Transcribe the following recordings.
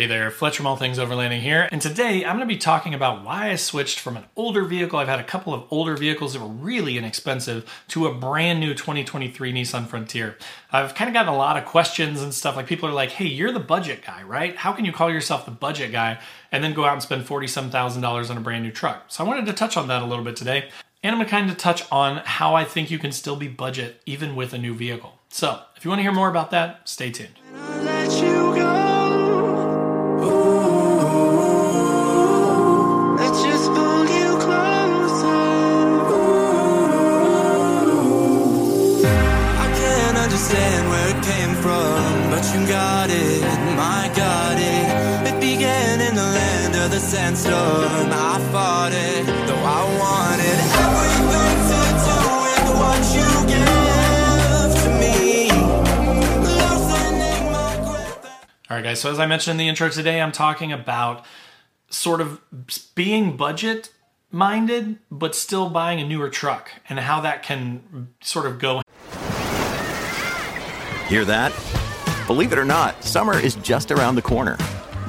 Hey there, Fletcher All Things Overlanding here, and today I'm going to be talking about why I switched from an older vehicle. I've had a couple of older vehicles that were really inexpensive to a brand new 2023 Nissan Frontier. I've kind of gotten a lot of questions and stuff. Like people are like, "Hey, you're the budget guy, right? How can you call yourself the budget guy and then go out and spend forty some thousand dollars on a brand new truck?" So I wanted to touch on that a little bit today, and I'm going to kind of touch on how I think you can still be budget even with a new vehicle. So if you want to hear more about that, stay tuned. Sandstorm. I fought it, though I wanted everything to do with what you give to me. All right, guys. So as I mentioned in the intro today, I'm talking about sort of being budget minded, but still buying a newer truck and how that can sort of go Hear that? Believe it or not, summer is just around the corner.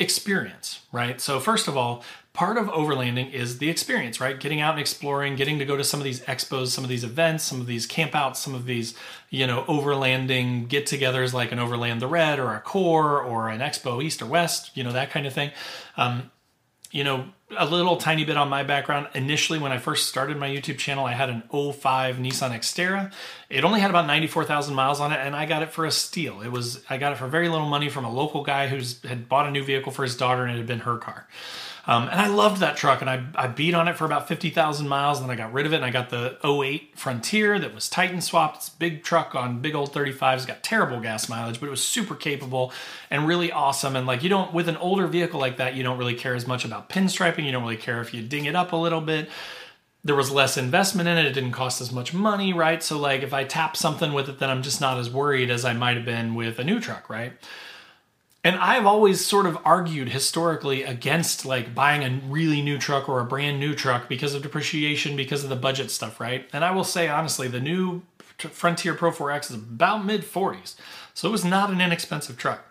experience, right? So, first of all, part of overlanding is the experience, right? Getting out and exploring, getting to go to some of these expos, some of these events, some of these campouts, some of these, you know, overlanding get togethers like an Overland the Red or a Core or an Expo East or West, you know, that kind of thing. Um, you know, a little tiny bit on my background. Initially, when I first started my YouTube channel, I had an 05 Nissan Xterra. It only had about 94,000 miles on it, and I got it for a steal. It was I got it for very little money from a local guy who's had bought a new vehicle for his daughter, and it had been her car. Um, and I loved that truck, and I, I beat on it for about 50,000 miles, and then I got rid of it, and I got the 08 Frontier that was Titan swapped. It's big truck on big old 35s, It's got terrible gas mileage, but it was super capable and really awesome. And like, you don't, with an older vehicle like that, you don't really care as much about pinstriping. You don't really care if you ding it up a little bit there was less investment in it. It didn't cost as much money, right? So, like, if I tap something with it, then I'm just not as worried as I might have been with a new truck, right? And I've always sort of argued historically against like buying a really new truck or a brand new truck because of depreciation, because of the budget stuff, right? And I will say honestly, the new Frontier Pro 4X is about mid 40s. So it was not an inexpensive truck.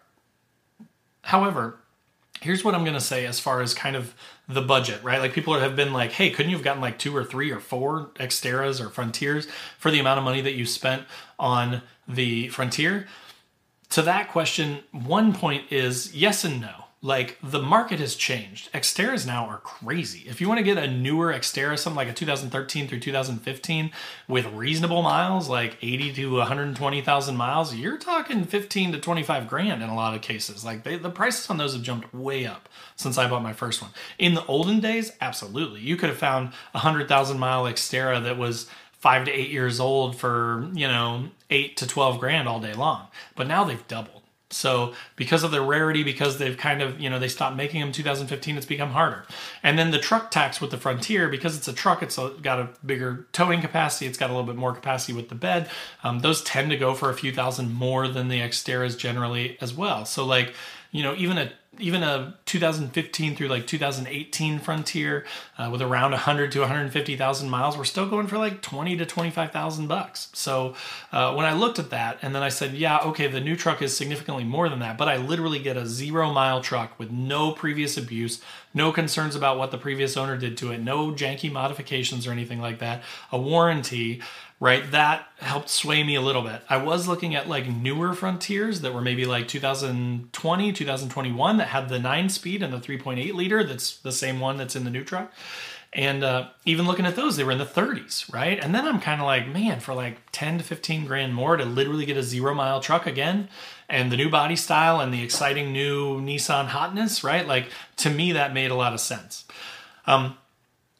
However, here's what I'm going to say as far as kind of the budget, right? Like people have been like, hey, couldn't you have gotten like two or three or four Xterras or Frontiers for the amount of money that you spent on the Frontier? To that question, one point is yes and no. Like the market has changed. Xterras now are crazy. If you want to get a newer Xterra, something like a 2013 through 2015 with reasonable miles, like 80 to 120,000 miles, you're talking 15 to 25 grand in a lot of cases. Like they, the prices on those have jumped way up since I bought my first one. In the olden days, absolutely. You could have found a 100,000 mile Xterra that was five to eight years old for you know eight to 12 grand all day long. But now they've doubled. So because of the rarity because they've kind of you know they stopped making them 2015 it's become harder. And then the truck tax with the frontier because it's a truck it's got a bigger towing capacity it's got a little bit more capacity with the bed um, those tend to go for a few thousand more than the xterras generally as well. So like you know even a even a 2015 through like 2018 Frontier uh, with around 100 to 150,000 miles, we're still going for like 20 to 25,000 bucks. So uh, when I looked at that, and then I said, yeah, okay, the new truck is significantly more than that, but I literally get a zero mile truck with no previous abuse, no concerns about what the previous owner did to it, no janky modifications or anything like that, a warranty right? That helped sway me a little bit. I was looking at like newer Frontiers that were maybe like 2020, 2021 that had the nine speed and the 3.8 liter. That's the same one that's in the new truck. And uh, even looking at those, they were in the 30s, right? And then I'm kind of like, man, for like 10 to 15 grand more to literally get a zero mile truck again and the new body style and the exciting new Nissan hotness, right? Like to me, that made a lot of sense. Um,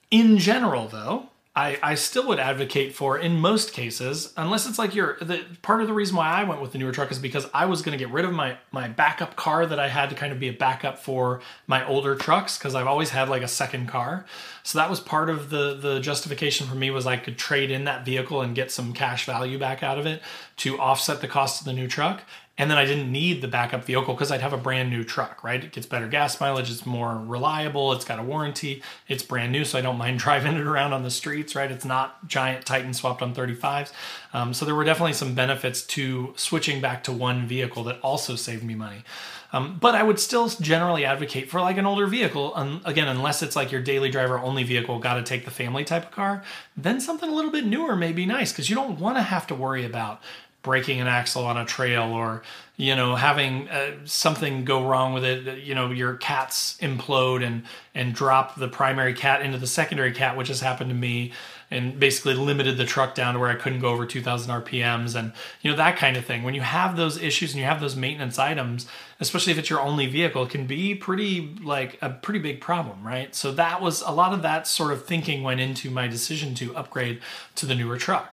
in general, though, I, I still would advocate for in most cases, unless it's like you're the part of the reason why I went with the newer truck is because I was going to get rid of my my backup car that I had to kind of be a backup for my older trucks because I've always had like a second car. So that was part of the the justification for me was I could trade in that vehicle and get some cash value back out of it to offset the cost of the new truck and then I didn't need the backup vehicle because I'd have a brand new truck, right? It gets better gas mileage, it's more reliable, it's got a warranty, it's brand new, so I don't mind driving it around on the streets, right? It's not giant Titan swapped on 35s. Um, so there were definitely some benefits to switching back to one vehicle that also saved me money. Um, but I would still generally advocate for like an older vehicle. Um, again, unless it's like your daily driver only vehicle, got to take the family type of car, then something a little bit newer may be nice because you don't want to have to worry about breaking an axle on a trail or you know having uh, something go wrong with it you know your cats implode and and drop the primary cat into the secondary cat which has happened to me and basically limited the truck down to where I couldn't go over 2000 RPMs and you know that kind of thing. When you have those issues and you have those maintenance items especially if it's your only vehicle can be pretty like a pretty big problem right? So that was a lot of that sort of thinking went into my decision to upgrade to the newer truck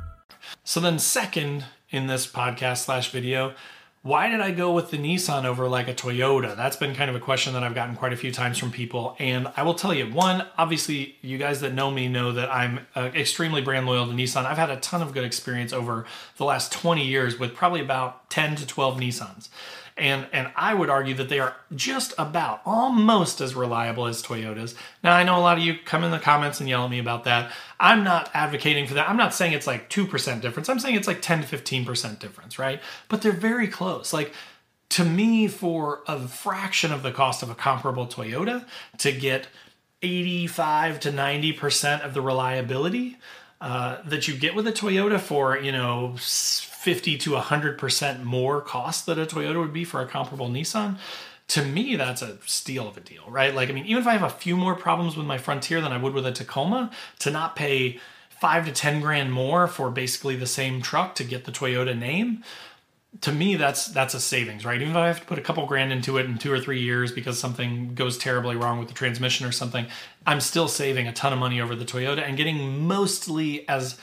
So then, second in this podcast slash video, why did I go with the Nissan over like a Toyota? That's been kind of a question that I've gotten quite a few times from people. And I will tell you, one, obviously, you guys that know me know that I'm uh, extremely brand loyal to Nissan. I've had a ton of good experience over the last 20 years with probably about 10 to 12 Nissans and and I would argue that they are just about almost as reliable as Toyotas. Now I know a lot of you come in the comments and yell at me about that. I'm not advocating for that. I'm not saying it's like 2% difference. I'm saying it's like 10 to 15% difference, right? But they're very close. Like to me for a fraction of the cost of a comparable Toyota to get 85 to 90% of the reliability uh, that you get with a Toyota for, you know, 50 to 100% more cost that a Toyota would be for a comparable Nissan, to me, that's a steal of a deal, right? Like, I mean, even if I have a few more problems with my Frontier than I would with a Tacoma, to not pay five to 10 grand more for basically the same truck to get the Toyota name, to me that's that's a savings right even if i have to put a couple grand into it in two or three years because something goes terribly wrong with the transmission or something i'm still saving a ton of money over the toyota and getting mostly as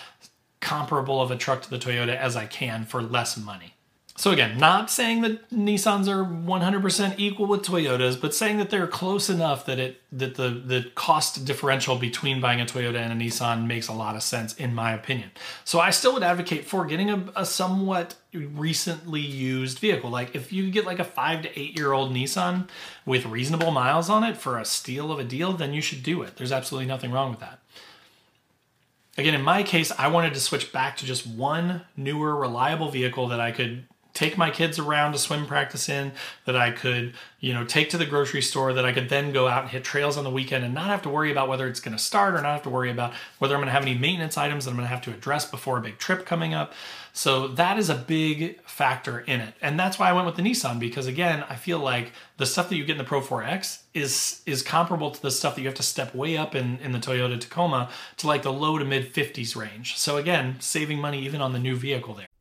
comparable of a truck to the Toyota as I can for less money. So again, not saying that Nissans are 100% equal with Toyotas, but saying that they're close enough that it that the the cost differential between buying a Toyota and a Nissan makes a lot of sense in my opinion. So I still would advocate for getting a, a somewhat recently used vehicle. Like if you get like a 5 to 8 year old Nissan with reasonable miles on it for a steal of a deal, then you should do it. There's absolutely nothing wrong with that. Again, in my case, I wanted to switch back to just one newer, reliable vehicle that I could take my kids around to swim practice in, that I could, you know, take to the grocery store, that I could then go out and hit trails on the weekend and not have to worry about whether it's going to start or not have to worry about whether I'm going to have any maintenance items that I'm going to have to address before a big trip coming up. So that is a big factor in it. And that's why I went with the Nissan because again, I feel like the stuff that you get in the Pro 4X is is comparable to the stuff that you have to step way up in, in the Toyota Tacoma to like the low to mid 50s range. So again, saving money even on the new vehicle there.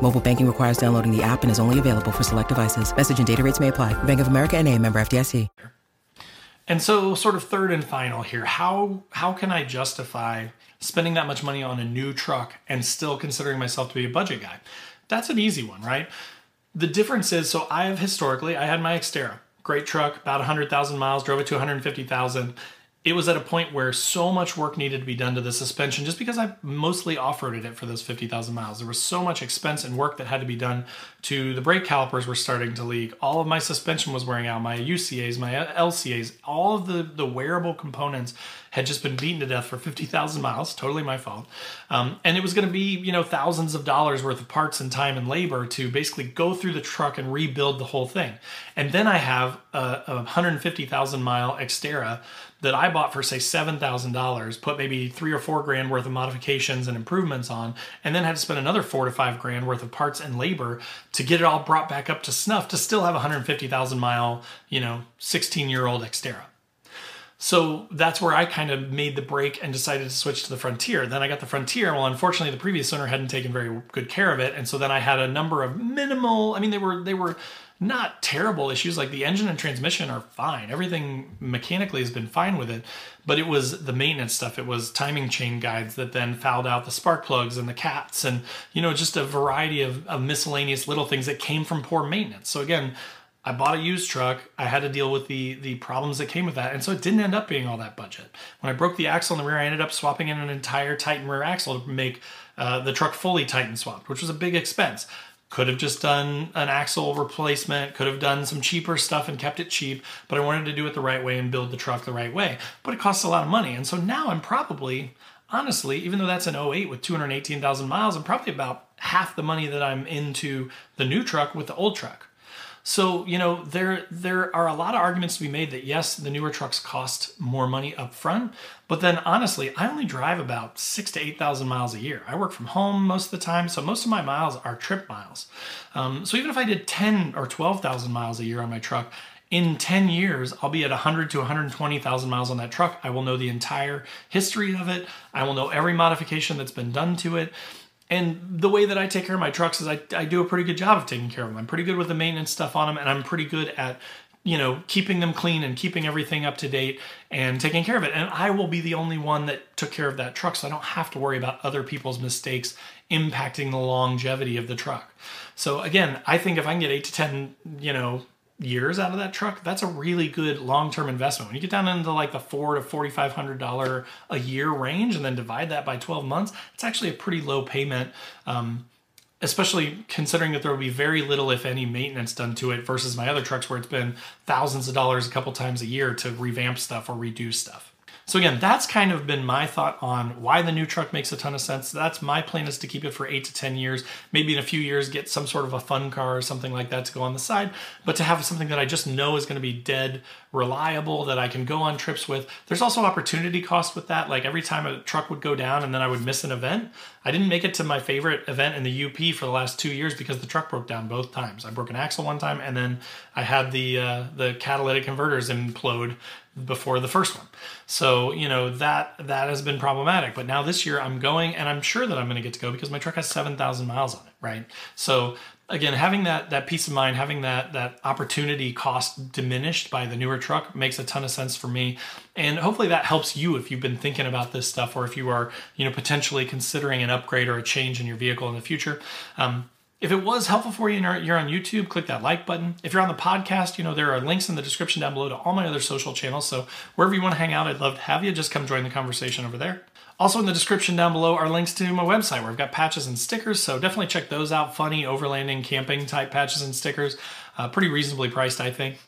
Mobile banking requires downloading the app and is only available for select devices. Message and data rates may apply. Bank of America and a member FDIC. And so sort of third and final here, how how can I justify spending that much money on a new truck and still considering myself to be a budget guy? That's an easy one, right? The difference is, so I have historically, I had my Xterra, great truck, about 100,000 miles, drove it to 150,000. It was at a point where so much work needed to be done to the suspension just because I mostly off roaded it for those 50,000 miles. There was so much expense and work that had to be done to the brake calipers were starting to leak. All of my suspension was wearing out, my UCAs, my LCAs, all of the, the wearable components had just been beaten to death for 50,000 miles, totally my fault. Um, and it was going to be, you know, thousands of dollars worth of parts and time and labor to basically go through the truck and rebuild the whole thing. And then I have a, a 150,000 mile Xterra that I bought for say $7,000, put maybe three or four grand worth of modifications and improvements on, and then had to spend another four to five grand worth of parts and labor to get it all brought back up to snuff to still have a 150,000 mile, you know, 16 year old Xterra. So that's where I kind of made the break and decided to switch to the Frontier. Then I got the Frontier. Well, unfortunately, the previous owner hadn't taken very good care of it, and so then I had a number of minimal. I mean, they were they were not terrible issues. Like the engine and transmission are fine. Everything mechanically has been fine with it, but it was the maintenance stuff. It was timing chain guides that then fouled out the spark plugs and the cats, and you know just a variety of, of miscellaneous little things that came from poor maintenance. So again I bought a used truck. I had to deal with the the problems that came with that, and so it didn't end up being all that budget. When I broke the axle in the rear, I ended up swapping in an entire Titan rear axle to make uh, the truck fully Titan swapped, which was a big expense. Could have just done an axle replacement, could have done some cheaper stuff and kept it cheap, but I wanted to do it the right way and build the truck the right way. But it costs a lot of money, and so now I'm probably honestly, even though that's an 08 with 218,000 miles, I'm probably about half the money that I'm into the new truck with the old truck. So, you know, there there are a lot of arguments to be made that yes, the newer trucks cost more money up front, but then honestly, I only drive about 6 to 8,000 miles a year. I work from home most of the time, so most of my miles are trip miles. Um, so even if I did 10 or 12,000 miles a year on my truck, in 10 years, I'll be at 100 to 120,000 miles on that truck. I will know the entire history of it. I will know every modification that's been done to it. And the way that I take care of my trucks is I, I do a pretty good job of taking care of them. I'm pretty good with the maintenance stuff on them, and I'm pretty good at you know keeping them clean and keeping everything up to date and taking care of it. And I will be the only one that took care of that truck, so I don't have to worry about other people's mistakes impacting the longevity of the truck. So again, I think if I can get eight to ten, you know, years out of that truck, that's a really good long-term investment. When you get down into like the four to forty-five hundred dollar a year range, and then divide that by twelve months, it's actually a pretty low payment. Um, especially considering that there will be very little, if any, maintenance done to it versus my other trucks where it's been thousands of dollars a couple times a year to revamp stuff or redo stuff. So again, that's kind of been my thought on why the new truck makes a ton of sense. That's my plan is to keep it for eight to 10 years, maybe in a few years, get some sort of a fun car or something like that to go on the side, but to have something that I just know is going to be dead reliable that I can go on trips with. There's also opportunity cost with that. Like every time a truck would go down and then I would miss an event, I didn't make it to my favorite event in the UP for the last two years because the truck broke down both times. I broke an axle one time and then I had the uh, the catalytic converters implode before the first one. So, you know, that that has been problematic. But now this year I'm going and I'm sure that I'm going to get to go because my truck has 7,000 miles on it, right? So, again, having that that peace of mind, having that that opportunity cost diminished by the newer truck makes a ton of sense for me. And hopefully that helps you if you've been thinking about this stuff or if you are, you know, potentially considering an upgrade or a change in your vehicle in the future. Um, if it was helpful for you and you're on YouTube, click that like button. If you're on the podcast, you know, there are links in the description down below to all my other social channels. So wherever you want to hang out, I'd love to have you. Just come join the conversation over there. Also in the description down below are links to my website where I've got patches and stickers. So definitely check those out. Funny overlanding, camping type patches and stickers. Uh, pretty reasonably priced, I think.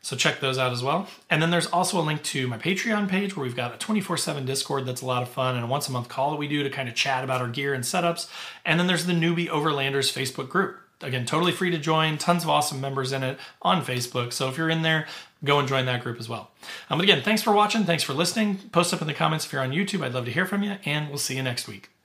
So check those out as well. And then there's also a link to my Patreon page where we've got a 24/7 Discord that's a lot of fun and a once a month call that we do to kind of chat about our gear and setups. And then there's the Newbie Overlanders Facebook group. Again, totally free to join. Tons of awesome members in it on Facebook. So if you're in there, go and join that group as well. Um, but again, thanks for watching. Thanks for listening. Post up in the comments if you're on YouTube. I'd love to hear from you, and we'll see you next week.